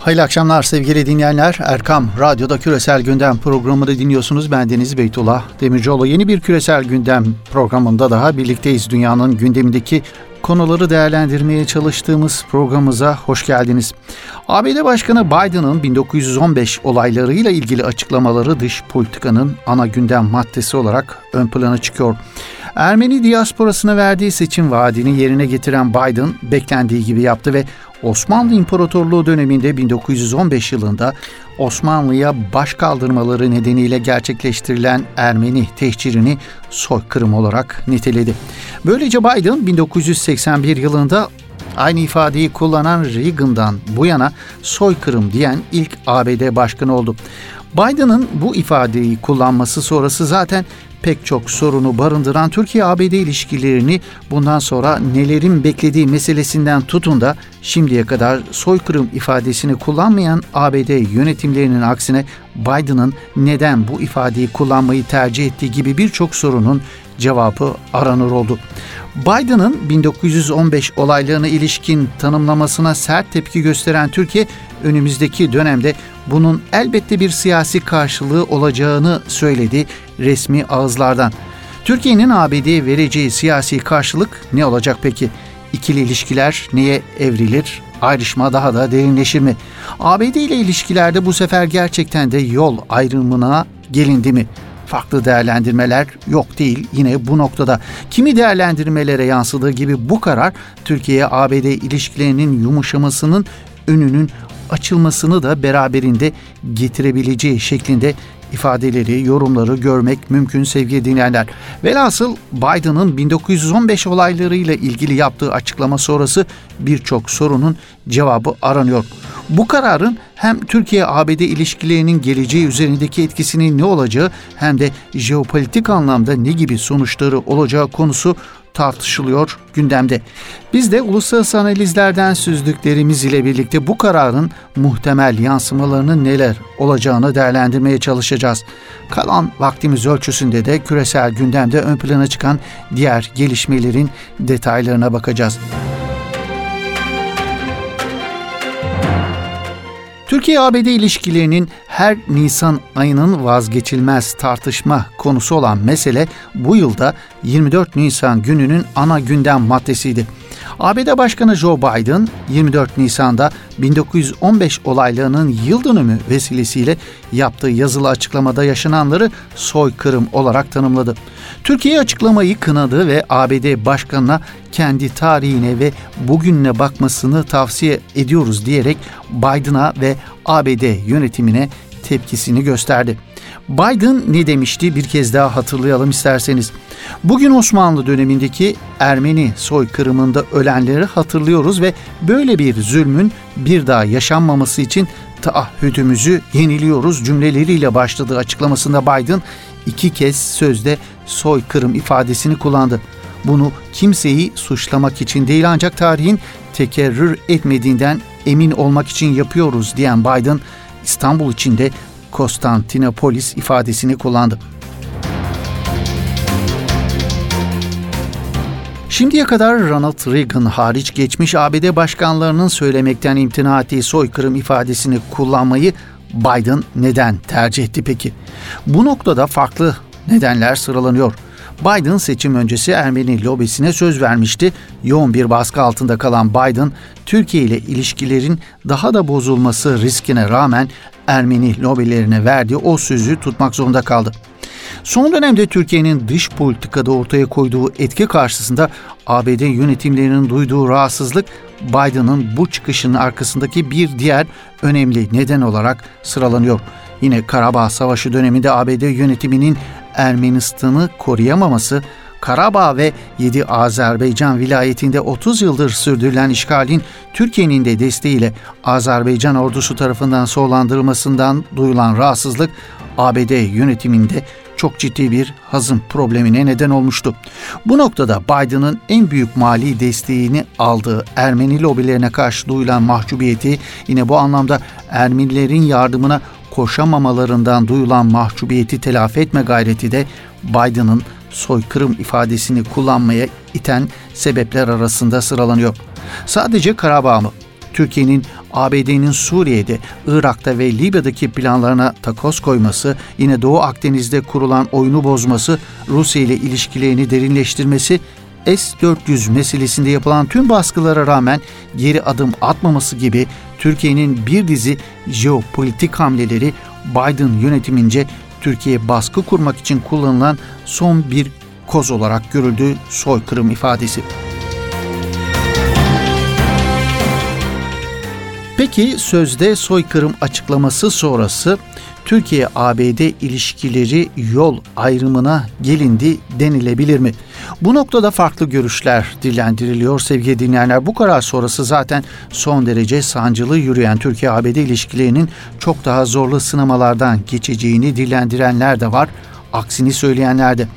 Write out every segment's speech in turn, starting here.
Hayırlı akşamlar sevgili dinleyenler. Erkam Radyo'da Küresel Gündem programını dinliyorsunuz. Ben Deniz Beytullah Demircioğlu. Yeni bir Küresel Gündem programında daha birlikteyiz. Dünyanın gündemindeki konuları değerlendirmeye çalıştığımız programımıza hoş geldiniz. ABD Başkanı Biden'ın 1915 olaylarıyla ilgili açıklamaları dış politikanın ana gündem maddesi olarak ön plana çıkıyor. Ermeni diasporasına verdiği seçim vaadini yerine getiren Biden beklendiği gibi yaptı ve Osmanlı İmparatorluğu döneminde 1915 yılında Osmanlı'ya baş kaldırmaları nedeniyle gerçekleştirilen Ermeni tehcirini soykırım olarak niteledi. Böylece Biden 1981 yılında aynı ifadeyi kullanan Reagan'dan bu yana soykırım diyen ilk ABD başkanı oldu. Biden'ın bu ifadeyi kullanması sonrası zaten pek çok sorunu barındıran Türkiye-ABD ilişkilerini bundan sonra nelerin beklediği meselesinden tutun da şimdiye kadar soykırım ifadesini kullanmayan ABD yönetimlerinin aksine Biden'ın neden bu ifadeyi kullanmayı tercih ettiği gibi birçok sorunun cevabı aranır oldu. Biden'ın 1915 olaylarına ilişkin tanımlamasına sert tepki gösteren Türkiye önümüzdeki dönemde bunun elbette bir siyasi karşılığı olacağını söyledi resmi ağızlardan. Türkiye'nin ABD'ye vereceği siyasi karşılık ne olacak peki? İkili ilişkiler neye evrilir? Ayrışma daha da derinleşir mi? ABD ile ilişkilerde bu sefer gerçekten de yol ayrımına gelindi mi? Farklı değerlendirmeler yok değil yine bu noktada. Kimi değerlendirmelere yansıdığı gibi bu karar Türkiye-ABD ilişkilerinin yumuşamasının önünün açılmasını da beraberinde getirebileceği şeklinde ifadeleri, yorumları görmek mümkün sevgili dinleyenler. Velhasıl Biden'ın 1915 olaylarıyla ilgili yaptığı açıklama sonrası birçok sorunun cevabı aranıyor. Bu kararın hem Türkiye-ABD ilişkilerinin geleceği üzerindeki etkisinin ne olacağı hem de jeopolitik anlamda ne gibi sonuçları olacağı konusu tartışılıyor gündemde. Biz de uluslararası analizlerden süzdüklerimiz ile birlikte bu kararın muhtemel yansımalarının neler olacağını değerlendirmeye çalışacağız. Kalan vaktimiz ölçüsünde de küresel gündemde ön plana çıkan diğer gelişmelerin detaylarına bakacağız. Türkiye-ABD ilişkilerinin her Nisan ayının vazgeçilmez tartışma konusu olan mesele bu yılda 24 Nisan gününün ana gündem maddesiydi. ABD Başkanı Joe Biden 24 Nisan'da 1915 olaylarının yıl dönümü vesilesiyle yaptığı yazılı açıklamada yaşananları soykırım olarak tanımladı. Türkiye açıklamayı kınadı ve ABD Başkanı'na kendi tarihine ve bugününe bakmasını tavsiye ediyoruz diyerek Biden'a ve ABD yönetimine tepkisini gösterdi. Biden ne demişti bir kez daha hatırlayalım isterseniz. Bugün Osmanlı dönemindeki Ermeni soykırımında ölenleri hatırlıyoruz ve böyle bir zulmün bir daha yaşanmaması için taahhüdümüzü yeniliyoruz cümleleriyle başladığı açıklamasında Biden iki kez sözde soykırım ifadesini kullandı. Bunu kimseyi suçlamak için değil ancak tarihin tekerrür etmediğinden emin olmak için yapıyoruz diyen Biden İstanbul içinde Konstantinopolis ifadesini kullandı. Şimdiye kadar Ronald Reagan hariç geçmiş ABD başkanlarının söylemekten imtina ettiği soykırım ifadesini kullanmayı Biden neden tercih etti peki? Bu noktada farklı nedenler sıralanıyor. Biden seçim öncesi Ermeni lobisine söz vermişti. Yoğun bir baskı altında kalan Biden, Türkiye ile ilişkilerin daha da bozulması riskine rağmen Ermeni lobilerine verdiği o sözü tutmak zorunda kaldı. Son dönemde Türkiye'nin dış politikada ortaya koyduğu etki karşısında ABD yönetimlerinin duyduğu rahatsızlık Biden'ın bu çıkışının arkasındaki bir diğer önemli neden olarak sıralanıyor. Yine Karabağ Savaşı döneminde ABD yönetiminin Ermenistan'ı koruyamaması, Karabağ ve 7 Azerbaycan vilayetinde 30 yıldır sürdürülen işgalin Türkiye'nin de desteğiyle Azerbaycan ordusu tarafından soğlandırılmasından duyulan rahatsızlık ABD yönetiminde çok ciddi bir hazım problemine neden olmuştu. Bu noktada Biden'ın en büyük mali desteğini aldığı Ermeni lobilerine karşı duyulan mahcubiyeti yine bu anlamda Ermenilerin yardımına koşamamalarından duyulan mahcubiyeti telafi etme gayreti de Biden'ın soykırım ifadesini kullanmaya iten sebepler arasında sıralanıyor. Sadece Karabağ mı? Türkiye'nin ABD'nin Suriye'de, Irak'ta ve Libya'daki planlarına takoz koyması, yine Doğu Akdeniz'de kurulan oyunu bozması, Rusya ile ilişkilerini derinleştirmesi S-400 meselesinde yapılan tüm baskılara rağmen geri adım atmaması gibi Türkiye'nin bir dizi jeopolitik hamleleri Biden yönetimince Türkiye'ye baskı kurmak için kullanılan son bir koz olarak görüldü soykırım ifadesi. Peki sözde soykırım açıklaması sonrası Türkiye-ABD ilişkileri yol ayrımına gelindi denilebilir mi? Bu noktada farklı görüşler dillendiriliyor sevgili dinleyenler. Bu karar sonrası zaten son derece sancılı yürüyen Türkiye-ABD ilişkilerinin çok daha zorlu sınamalardan geçeceğini dillendirenler de var. Aksini söyleyenler de.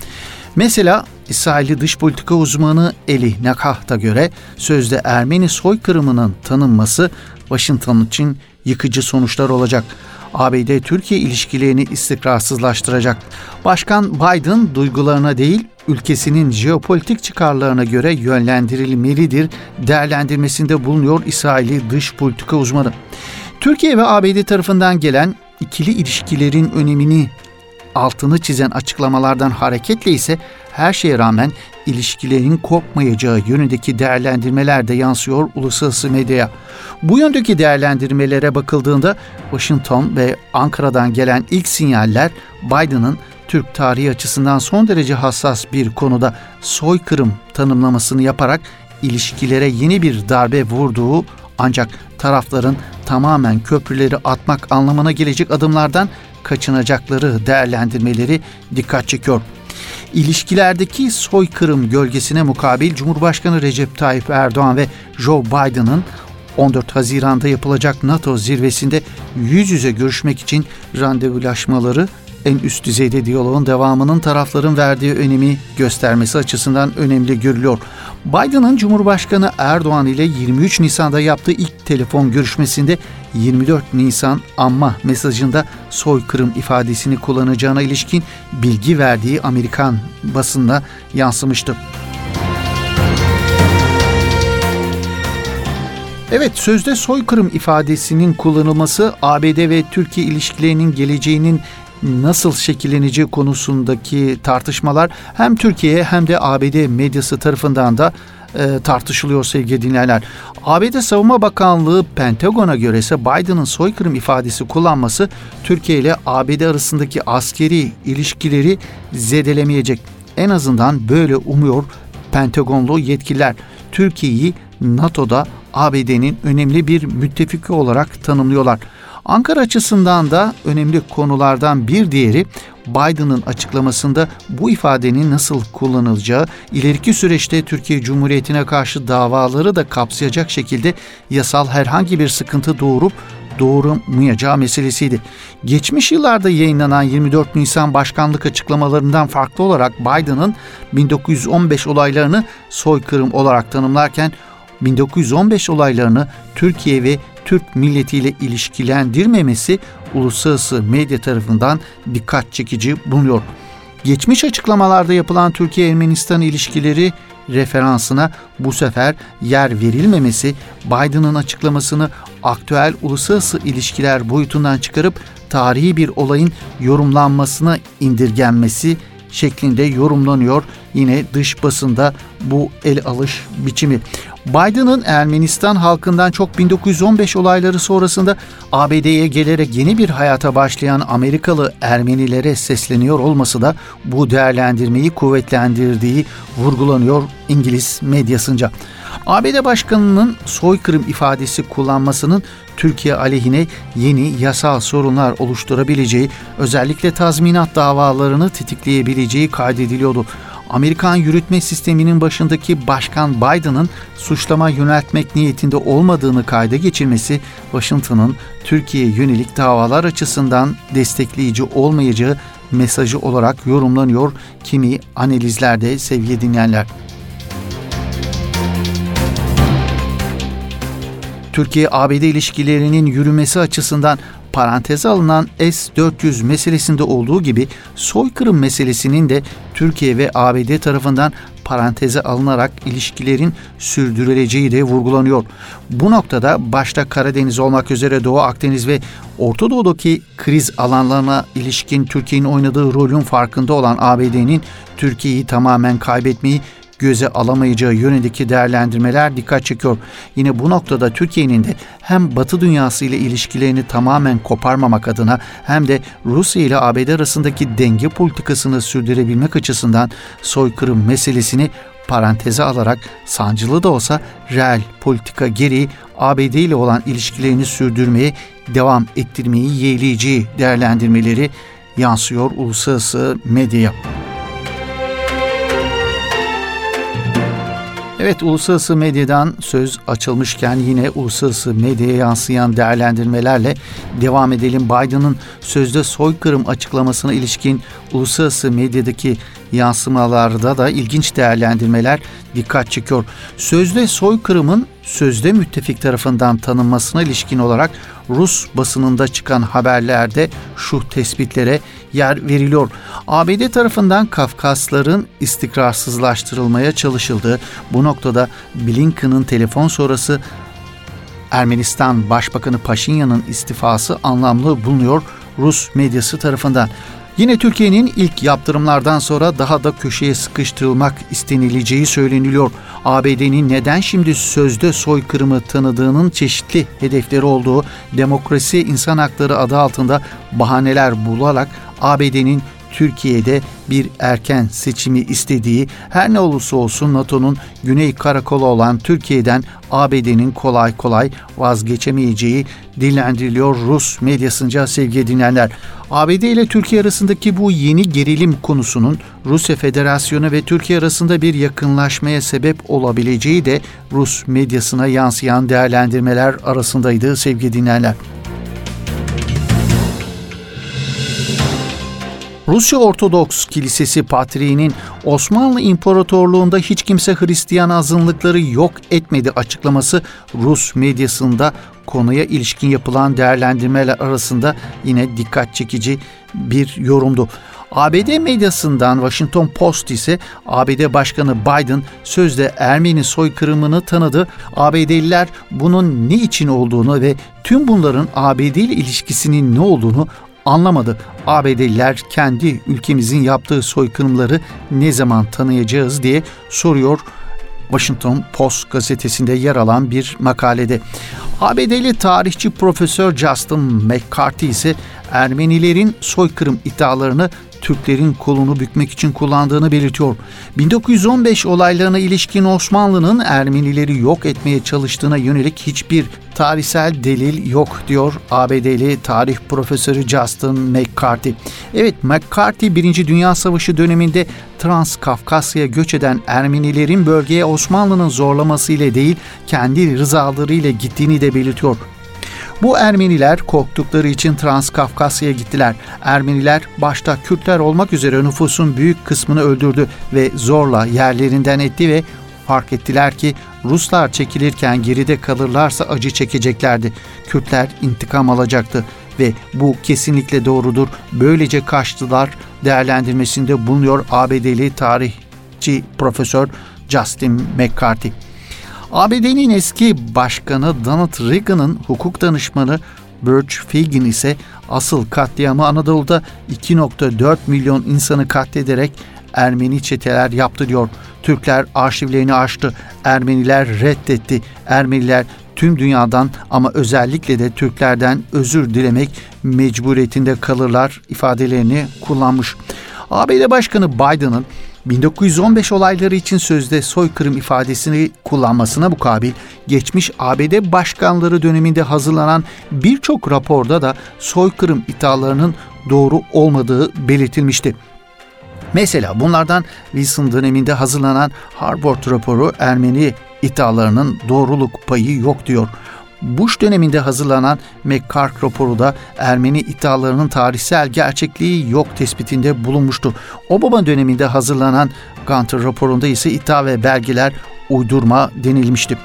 Mesela İsrailli dış politika uzmanı Eli Nakah'ta göre sözde Ermeni soykırımının tanınması Washington için yıkıcı sonuçlar olacak. ABD-Türkiye ilişkilerini istikrarsızlaştıracak. Başkan Biden duygularına değil, ülkesinin jeopolitik çıkarlarına göre yönlendirilmelidir değerlendirmesinde bulunuyor İsrail'i dış politika uzmanı. Türkiye ve ABD tarafından gelen ikili ilişkilerin önemini altını çizen açıklamalardan hareketle ise her şeye rağmen ilişkilerin kopmayacağı yönündeki değerlendirmeler de yansıyor uluslararası medyaya. Bu yöndeki değerlendirmelere bakıldığında Washington ve Ankara'dan gelen ilk sinyaller Biden'ın Türk tarihi açısından son derece hassas bir konuda soykırım tanımlamasını yaparak ilişkilere yeni bir darbe vurduğu ancak tarafların tamamen köprüleri atmak anlamına gelecek adımlardan kaçınacakları değerlendirmeleri dikkat çekiyor. İlişkilerdeki soykırım gölgesine mukabil Cumhurbaşkanı Recep Tayyip Erdoğan ve Joe Biden'ın 14 Haziran'da yapılacak NATO zirvesinde yüz yüze görüşmek için randevulaşmaları en üst düzeyde diyaloğun devamının tarafların verdiği önemi göstermesi açısından önemli görülüyor. Biden'ın Cumhurbaşkanı Erdoğan ile 23 Nisan'da yaptığı ilk telefon görüşmesinde 24 Nisan anma mesajında soykırım ifadesini kullanacağına ilişkin bilgi verdiği Amerikan basında yansımıştı. Evet sözde soykırım ifadesinin kullanılması ABD ve Türkiye ilişkilerinin geleceğinin nasıl şekilleneceği konusundaki tartışmalar hem Türkiye hem de ABD medyası tarafından da e, tartışılıyor sevgili dinleyenler. ABD Savunma Bakanlığı Pentagon'a göre ise Biden'ın soykırım ifadesi kullanması Türkiye ile ABD arasındaki askeri ilişkileri zedelemeyecek. En azından böyle umuyor Pentagonlu yetkililer. Türkiye'yi NATO'da ABD'nin önemli bir müttefiki olarak tanımlıyorlar. Ankara açısından da önemli konulardan bir diğeri Biden'ın açıklamasında bu ifadenin nasıl kullanılacağı, ileriki süreçte Türkiye Cumhuriyeti'ne karşı davaları da kapsayacak şekilde yasal herhangi bir sıkıntı doğurup doğuramayacağı meselesiydi. Geçmiş yıllarda yayınlanan 24 Nisan başkanlık açıklamalarından farklı olarak Biden'ın 1915 olaylarını soykırım olarak tanımlarken 1915 olaylarını Türkiye ve Türk milletiyle ilişkilendirmemesi uluslararası medya tarafından dikkat çekici bulunuyor. Geçmiş açıklamalarda yapılan Türkiye-Ermenistan ilişkileri referansına bu sefer yer verilmemesi Biden'ın açıklamasını aktüel uluslararası ilişkiler boyutundan çıkarıp tarihi bir olayın yorumlanmasına indirgenmesi şeklinde yorumlanıyor. Yine dış basında bu el alış biçimi. Biden'ın Ermenistan halkından çok 1915 olayları sonrasında ABD'ye gelerek yeni bir hayata başlayan Amerikalı Ermenilere sesleniyor olması da bu değerlendirmeyi kuvvetlendirdiği vurgulanıyor İngiliz medyasınca. ABD Başkanı'nın soykırım ifadesi kullanmasının Türkiye aleyhine yeni yasal sorunlar oluşturabileceği, özellikle tazminat davalarını tetikleyebileceği kaydediliyordu. Amerikan yürütme sisteminin başındaki Başkan Biden'ın suçlama yöneltmek niyetinde olmadığını kayda geçirmesi Washington'ın Türkiye'ye yönelik davalar açısından destekleyici olmayacağı mesajı olarak yorumlanıyor kimi analizlerde sevgili dinleyenler. Türkiye-ABD ilişkilerinin yürümesi açısından paranteze alınan S-400 meselesinde olduğu gibi soykırım meselesinin de Türkiye ve ABD tarafından paranteze alınarak ilişkilerin sürdürüleceği de vurgulanıyor. Bu noktada başta Karadeniz olmak üzere Doğu Akdeniz ve Orta Doğu'daki kriz alanlarına ilişkin Türkiye'nin oynadığı rolün farkında olan ABD'nin Türkiye'yi tamamen kaybetmeyi göze alamayacağı yönündeki değerlendirmeler dikkat çekiyor. Yine bu noktada Türkiye'nin de hem Batı dünyası ile ilişkilerini tamamen koparmamak adına hem de Rusya ile ABD arasındaki denge politikasını sürdürebilmek açısından soykırım meselesini paranteze alarak sancılı da olsa reel politika gereği ABD ile olan ilişkilerini sürdürmeye devam ettirmeyi yeğleyeceği değerlendirmeleri yansıyor uluslararası medyaya. Evet, uluslararası medyadan söz açılmışken yine uluslararası medyaya yansıyan değerlendirmelerle devam edelim. Biden'ın sözde soykırım açıklamasına ilişkin uluslararası medyadaki yansımalarda da ilginç değerlendirmeler dikkat çekiyor. Sözde soykırımın sözde müttefik tarafından tanınmasına ilişkin olarak Rus basınında çıkan haberlerde şu tespitlere yer veriliyor. ABD tarafından Kafkasların istikrarsızlaştırılmaya çalışıldığı bu noktada Blinken'ın telefon sonrası Ermenistan Başbakanı Paşinyan'ın istifası anlamlı bulunuyor Rus medyası tarafından. Yine Türkiye'nin ilk yaptırımlardan sonra daha da köşeye sıkıştırılmak istenileceği söyleniliyor. ABD'nin neden şimdi sözde soykırımı tanıdığının çeşitli hedefleri olduğu demokrasi insan hakları adı altında bahaneler bularak ABD'nin Türkiye'de bir erken seçimi istediği, her ne olursa olsun NATO'nun güney karakolu olan Türkiye'den ABD'nin kolay kolay vazgeçemeyeceği dillendiriliyor Rus medyasınca sevgili dinleyenler. ABD ile Türkiye arasındaki bu yeni gerilim konusunun Rusya Federasyonu ve Türkiye arasında bir yakınlaşmaya sebep olabileceği de Rus medyasına yansıyan değerlendirmeler arasındaydı sevgili dinleyenler. Rusya Ortodoks Kilisesi Patriği'nin Osmanlı İmparatorluğu'nda hiç kimse Hristiyan azınlıkları yok etmedi açıklaması Rus medyasında konuya ilişkin yapılan değerlendirmeler arasında yine dikkat çekici bir yorumdu. ABD medyasından Washington Post ise ABD Başkanı Biden sözde Ermeni soykırımını tanıdı. ABD'liler bunun ne için olduğunu ve tüm bunların ABD ile ilişkisinin ne olduğunu anlamadı. ABD'liler kendi ülkemizin yaptığı soykırımları ne zaman tanıyacağız diye soruyor Washington Post gazetesinde yer alan bir makalede. ABD'li tarihçi Profesör Justin McCarthy ise Ermenilerin soykırım iddialarını Türklerin kolunu bükmek için kullandığını belirtiyor. 1915 olaylarına ilişkin Osmanlı'nın Ermenileri yok etmeye çalıştığına yönelik hiçbir tarihsel delil yok diyor ABD'li tarih profesörü Justin McCarthy. Evet McCarthy 1. Dünya Savaşı döneminde Trans Kafkasya'ya göç eden Ermenilerin bölgeye Osmanlı'nın zorlaması ile değil kendi rızalarıyla gittiğini de belirtiyor. Bu Ermeniler korktukları için Transkafkasya'ya gittiler. Ermeniler başta Kürtler olmak üzere nüfusun büyük kısmını öldürdü ve zorla yerlerinden etti ve fark ettiler ki Ruslar çekilirken geride kalırlarsa acı çekeceklerdi. Kürtler intikam alacaktı ve bu kesinlikle doğrudur. Böylece kaçtılar değerlendirmesinde bulunuyor ABD'li tarihçi Profesör Justin McCarthy. ABD'nin eski başkanı Donald Reagan'ın hukuk danışmanı Birch Fagan ise asıl katliamı Anadolu'da 2.4 milyon insanı katlederek Ermeni çeteler yaptı diyor. Türkler arşivlerini açtı, Ermeniler reddetti. Ermeniler tüm dünyadan ama özellikle de Türklerden özür dilemek mecburiyetinde kalırlar ifadelerini kullanmış. ABD Başkanı Biden'ın 1915 olayları için sözde soykırım ifadesini kullanmasına mukabil geçmiş ABD başkanları döneminde hazırlanan birçok raporda da soykırım iddialarının doğru olmadığı belirtilmişti. Mesela bunlardan Wilson döneminde hazırlanan Harvard raporu Ermeni iddialarının doğruluk payı yok diyor. Bush döneminde hazırlanan McCark raporu da Ermeni iddialarının tarihsel gerçekliği yok tespitinde bulunmuştu. Obama döneminde hazırlanan Gunter raporunda ise iddia ve belgeler uydurma denilmişti.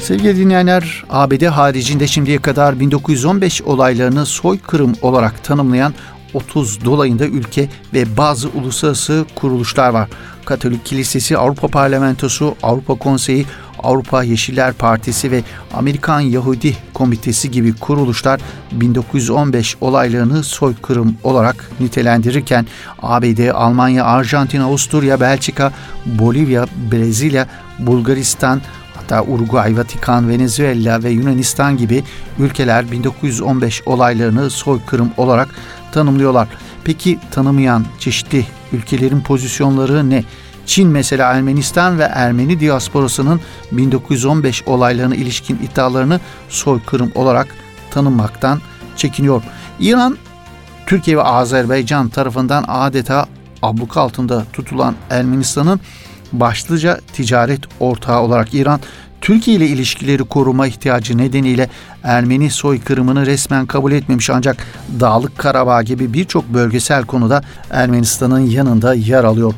Sevgili dinleyenler, ABD haricinde şimdiye kadar 1915 olaylarını soykırım olarak tanımlayan 30 dolayında ülke ve bazı uluslararası kuruluşlar var. Katolik Kilisesi, Avrupa Parlamentosu, Avrupa Konseyi, Avrupa Yeşiller Partisi ve Amerikan Yahudi Komitesi gibi kuruluşlar 1915 olaylarını soykırım olarak nitelendirirken ABD, Almanya, Arjantin, Avusturya, Belçika, Bolivya, Brezilya, Bulgaristan, hatta Uruguay, Vatikan, Venezuela ve Yunanistan gibi ülkeler 1915 olaylarını soykırım olarak tanımlıyorlar. Peki tanımayan çeşitli ülkelerin pozisyonları ne? Çin mesela Ermenistan ve Ermeni diasporasının 1915 olaylarına ilişkin iddialarını soykırım olarak tanınmaktan çekiniyor. İran, Türkiye ve Azerbaycan tarafından adeta abluka altında tutulan Ermenistan'ın başlıca ticaret ortağı olarak İran, Türkiye ile ilişkileri koruma ihtiyacı nedeniyle Ermeni soykırımını resmen kabul etmemiş ancak Dağlık Karabağ gibi birçok bölgesel konuda Ermenistan'ın yanında yer alıyor.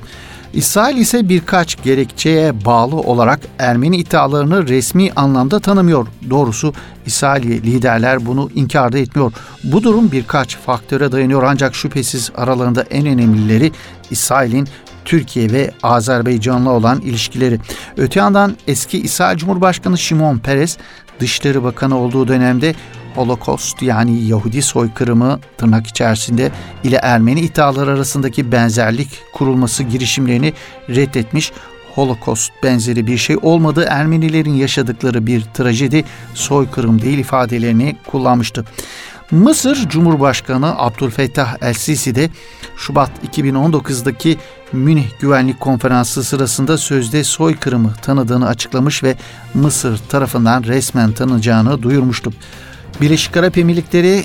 İsrail ise birkaç gerekçeye bağlı olarak Ermeni iddialarını resmi anlamda tanımıyor. Doğrusu İsrail liderler bunu inkar da etmiyor. Bu durum birkaç faktöre dayanıyor ancak şüphesiz aralarında en önemlileri İsrail'in Türkiye ve Azerbaycan'la olan ilişkileri. Öte yandan eski İsrail Cumhurbaşkanı Şimon Peres Dışişleri Bakanı olduğu dönemde Holocaust yani Yahudi soykırımı tırnak içerisinde ile Ermeni iddiaları arasındaki benzerlik kurulması girişimlerini reddetmiş. Holocaust benzeri bir şey olmadı. Ermenilerin yaşadıkları bir trajedi soykırım değil ifadelerini kullanmıştı. Mısır Cumhurbaşkanı Abdülfettah El-Sisi de Şubat 2019'daki Münih Güvenlik Konferansı sırasında sözde soykırımı tanıdığını açıklamış ve Mısır tarafından resmen tanınacağını duyurmuştu. Birleşik Arap Emirlikleri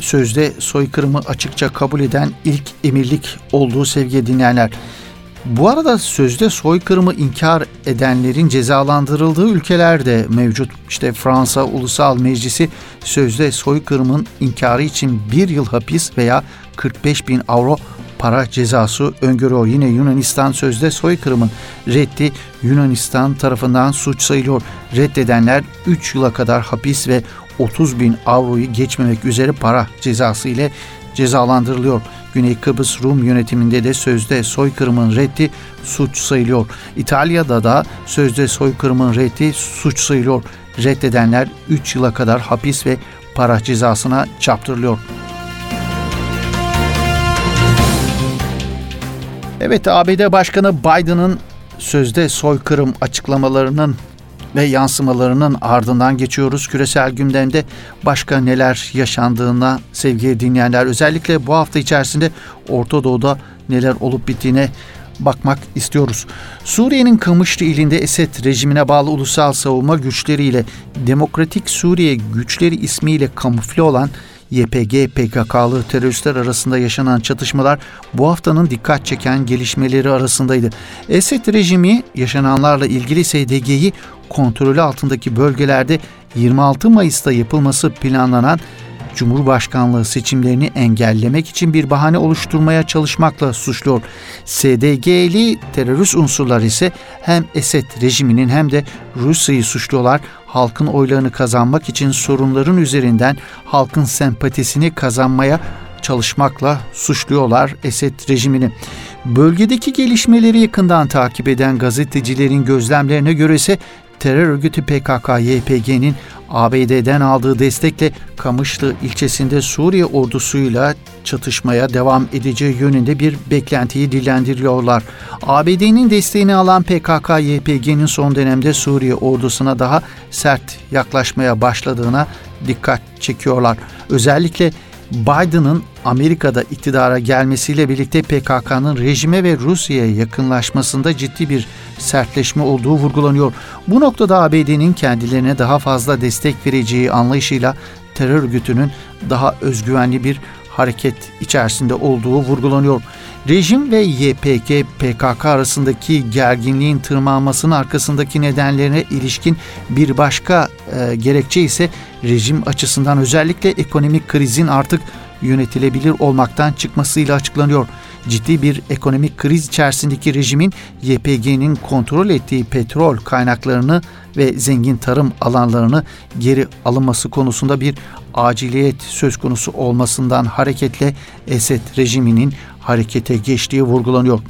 sözde soykırımı açıkça kabul eden ilk emirlik olduğu sevgili dinleyenler. Bu arada sözde soykırımı inkar edenlerin cezalandırıldığı ülkeler de mevcut. İşte Fransa Ulusal Meclisi sözde soykırımın inkarı için bir yıl hapis veya 45 bin avro para cezası öngörüyor. Yine Yunanistan sözde soykırımın reddi Yunanistan tarafından suç sayılıyor. Reddedenler 3 yıla kadar hapis ve 30 bin avroyu geçmemek üzere para cezası ile cezalandırılıyor. Güney Kıbrıs Rum yönetiminde de sözde soykırımın reddi suç sayılıyor. İtalya'da da sözde soykırımın reddi suç sayılıyor. Reddedenler 3 yıla kadar hapis ve para cezasına çarptırılıyor. Evet ABD Başkanı Biden'ın sözde soykırım açıklamalarının ve yansımalarının ardından geçiyoruz. Küresel gündemde başka neler yaşandığına sevgili dinleyenler özellikle bu hafta içerisinde Orta Doğu'da neler olup bittiğine bakmak istiyoruz. Suriye'nin Kamışlı ilinde Esed rejimine bağlı ulusal savunma güçleriyle Demokratik Suriye güçleri ismiyle kamufle olan YPG PKK'lı teröristler arasında yaşanan çatışmalar bu haftanın dikkat çeken gelişmeleri arasındaydı. Esed rejimi yaşananlarla ilgili SDG'yi kontrolü altındaki bölgelerde 26 Mayıs'ta yapılması planlanan Cumhurbaşkanlığı seçimlerini engellemek için bir bahane oluşturmaya çalışmakla suçluyor. SDG'li terörist unsurlar ise hem Esed rejiminin hem de Rusya'yı suçluyorlar. Halkın oylarını kazanmak için sorunların üzerinden halkın sempatisini kazanmaya çalışmakla suçluyorlar Esed rejimini. Bölgedeki gelişmeleri yakından takip eden gazetecilerin gözlemlerine göre ise terör örgütü PKK-YPG'nin ABD'den aldığı destekle Kamışlı ilçesinde Suriye ordusuyla çatışmaya devam edeceği yönünde bir beklentiyi dillendiriyorlar. ABD'nin desteğini alan PKK-YPG'nin son dönemde Suriye ordusuna daha sert yaklaşmaya başladığına dikkat çekiyorlar. Özellikle Biden'ın Amerika'da iktidara gelmesiyle birlikte PKK'nın rejime ve Rusya'ya yakınlaşmasında ciddi bir sertleşme olduğu vurgulanıyor. Bu noktada ABD'nin kendilerine daha fazla destek vereceği anlayışıyla terör örgütünün daha özgüvenli bir hareket içerisinde olduğu vurgulanıyor. Rejim ve YPG PKK arasındaki gerginliğin tırmanmasının arkasındaki nedenlerine ilişkin bir başka e, gerekçe ise rejim açısından özellikle ekonomik krizin artık yönetilebilir olmaktan çıkmasıyla açıklanıyor. ciddi bir ekonomik kriz içerisindeki rejimin YPG'nin kontrol ettiği petrol kaynaklarını ve zengin tarım alanlarını geri alınması konusunda bir aciliyet söz konusu olmasından hareketle Esed rejiminin harekete geçtiği vurgulanıyor.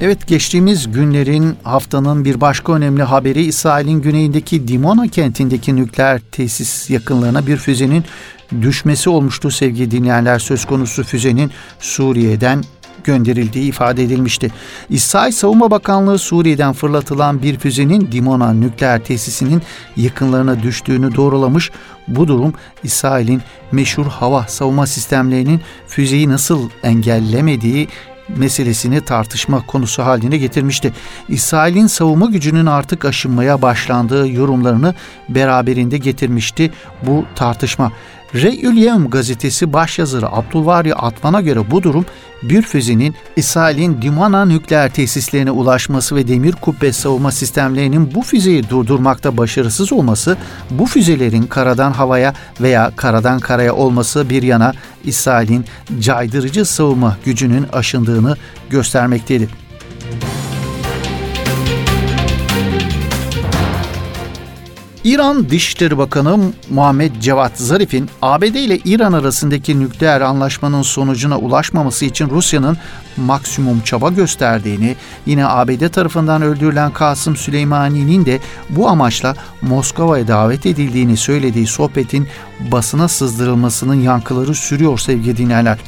Evet geçtiğimiz günlerin haftanın bir başka önemli haberi İsrail'in güneyindeki Dimona kentindeki nükleer tesis yakınlarına bir füzenin düşmesi olmuştu sevgili dinleyenler. Söz konusu füzenin Suriye'den gönderildiği ifade edilmişti. İsrail Savunma Bakanlığı Suriye'den fırlatılan bir füzenin Dimona nükleer tesisinin yakınlarına düştüğünü doğrulamış. Bu durum İsrail'in meşhur hava savunma sistemlerinin füzeyi nasıl engellemediği meselesini tartışma konusu haline getirmişti. İsrail'in savunma gücünün artık aşınmaya başlandığı yorumlarını beraberinde getirmişti bu tartışma. Re'ül gazetesi başyazarı Abdülvari Atman'a göre bu durum bir füzenin İsrail'in Dimana nükleer tesislerine ulaşması ve demir kubbe savunma sistemlerinin bu füzeyi durdurmakta başarısız olması, bu füzelerin karadan havaya veya karadan karaya olması bir yana İsrail'in caydırıcı savunma gücünün aşındığını göstermektedir. İran Dışişleri Bakanı Muhammed Cevat Zarif'in ABD ile İran arasındaki nükleer anlaşmanın sonucuna ulaşmaması için Rusya'nın maksimum çaba gösterdiğini, yine ABD tarafından öldürülen Kasım Süleymani'nin de bu amaçla Moskova'ya davet edildiğini söylediği sohbetin basına sızdırılmasının yankıları sürüyor sevgili dinleyenler.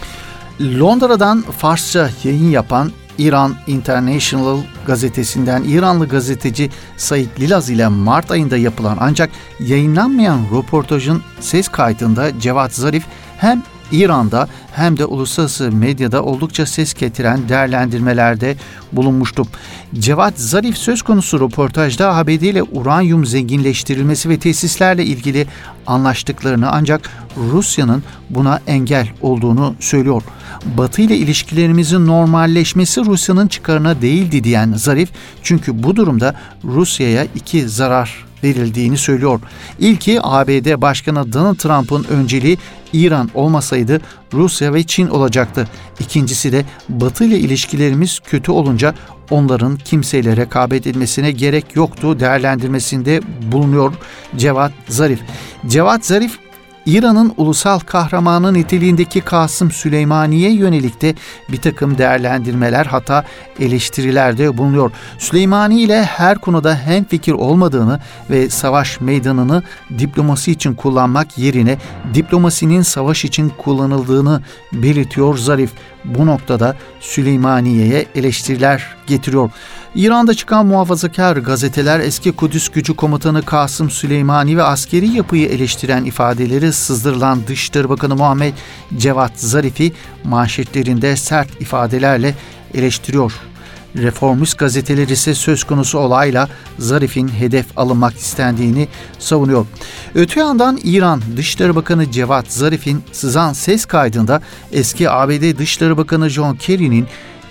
Londra'dan Farsça yayın yapan İran International gazetesinden İranlı gazeteci Said Lilaz ile Mart ayında yapılan ancak yayınlanmayan röportajın ses kaydında Cevat Zarif hem İran'da hem de uluslararası medyada oldukça ses getiren değerlendirmelerde bulunmuştu. Cevat Zarif söz konusu röportajda ABD ile uranyum zenginleştirilmesi ve tesislerle ilgili anlaştıklarını ancak Rusya'nın buna engel olduğunu söylüyor. Batı ile ilişkilerimizin normalleşmesi Rusya'nın çıkarına değildi diyen Zarif çünkü bu durumda Rusya'ya iki zarar verildiğini söylüyor. İlki ABD Başkanı Donald Trump'ın önceliği İran olmasaydı Rusya ve Çin olacaktı. İkincisi de Batı ile ilişkilerimiz kötü olunca onların kimseyle rekabet etmesine gerek yoktu değerlendirmesinde bulunuyor Cevat Zarif. Cevat Zarif İran'ın ulusal kahramanı niteliğindeki Kasım Süleymani'ye yönelik de bir takım değerlendirmeler hatta eleştirilerde bulunuyor. Süleymani ile her konuda hem fikir olmadığını ve savaş meydanını diplomasi için kullanmak yerine diplomasinin savaş için kullanıldığını belirtiyor Zarif. Bu noktada Süleymaniye'ye eleştiriler getiriyor. İran'da çıkan muhafazakar gazeteler eski Kudüs gücü komutanı Kasım Süleymani ve askeri yapıyı eleştiren ifadeleri sızdırılan Dışişleri Bakanı Muhammed Cevat Zarif'i manşetlerinde sert ifadelerle eleştiriyor. Reformist gazeteler ise söz konusu olayla Zarif'in hedef alınmak istendiğini savunuyor. Öte yandan İran Dışişleri Bakanı Cevat Zarif'in sızan ses kaydında eski ABD Dışişleri Bakanı John Kerry'nin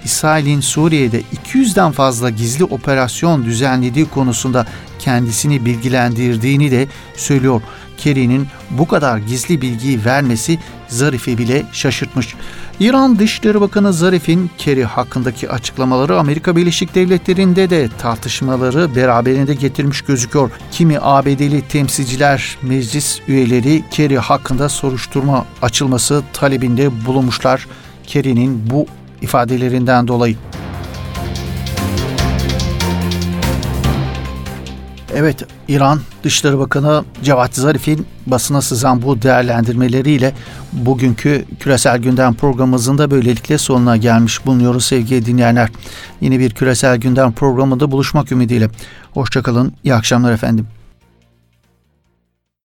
İsrail'in Suriye'de 200'den fazla gizli operasyon düzenlediği konusunda kendisini bilgilendirdiğini de söylüyor. Kerry'nin bu kadar gizli bilgiyi vermesi Zarif'i bile şaşırtmış. İran Dışişleri Bakanı Zarif'in Kerry hakkındaki açıklamaları Amerika Birleşik Devletleri'nde de tartışmaları beraberinde getirmiş gözüküyor. Kimi ABD'li temsilciler, meclis üyeleri Kerry hakkında soruşturma açılması talebinde bulunmuşlar. Kerry'nin bu ifadelerinden dolayı. Evet, İran Dışişleri Bakanı Cevat Zarif'in basına sızan bu değerlendirmeleriyle bugünkü Küresel Gündem programımızın da böylelikle sonuna gelmiş bulunuyoruz sevgili dinleyenler. Yeni bir Küresel Gündem programında buluşmak ümidiyle. Hoşçakalın, iyi akşamlar efendim.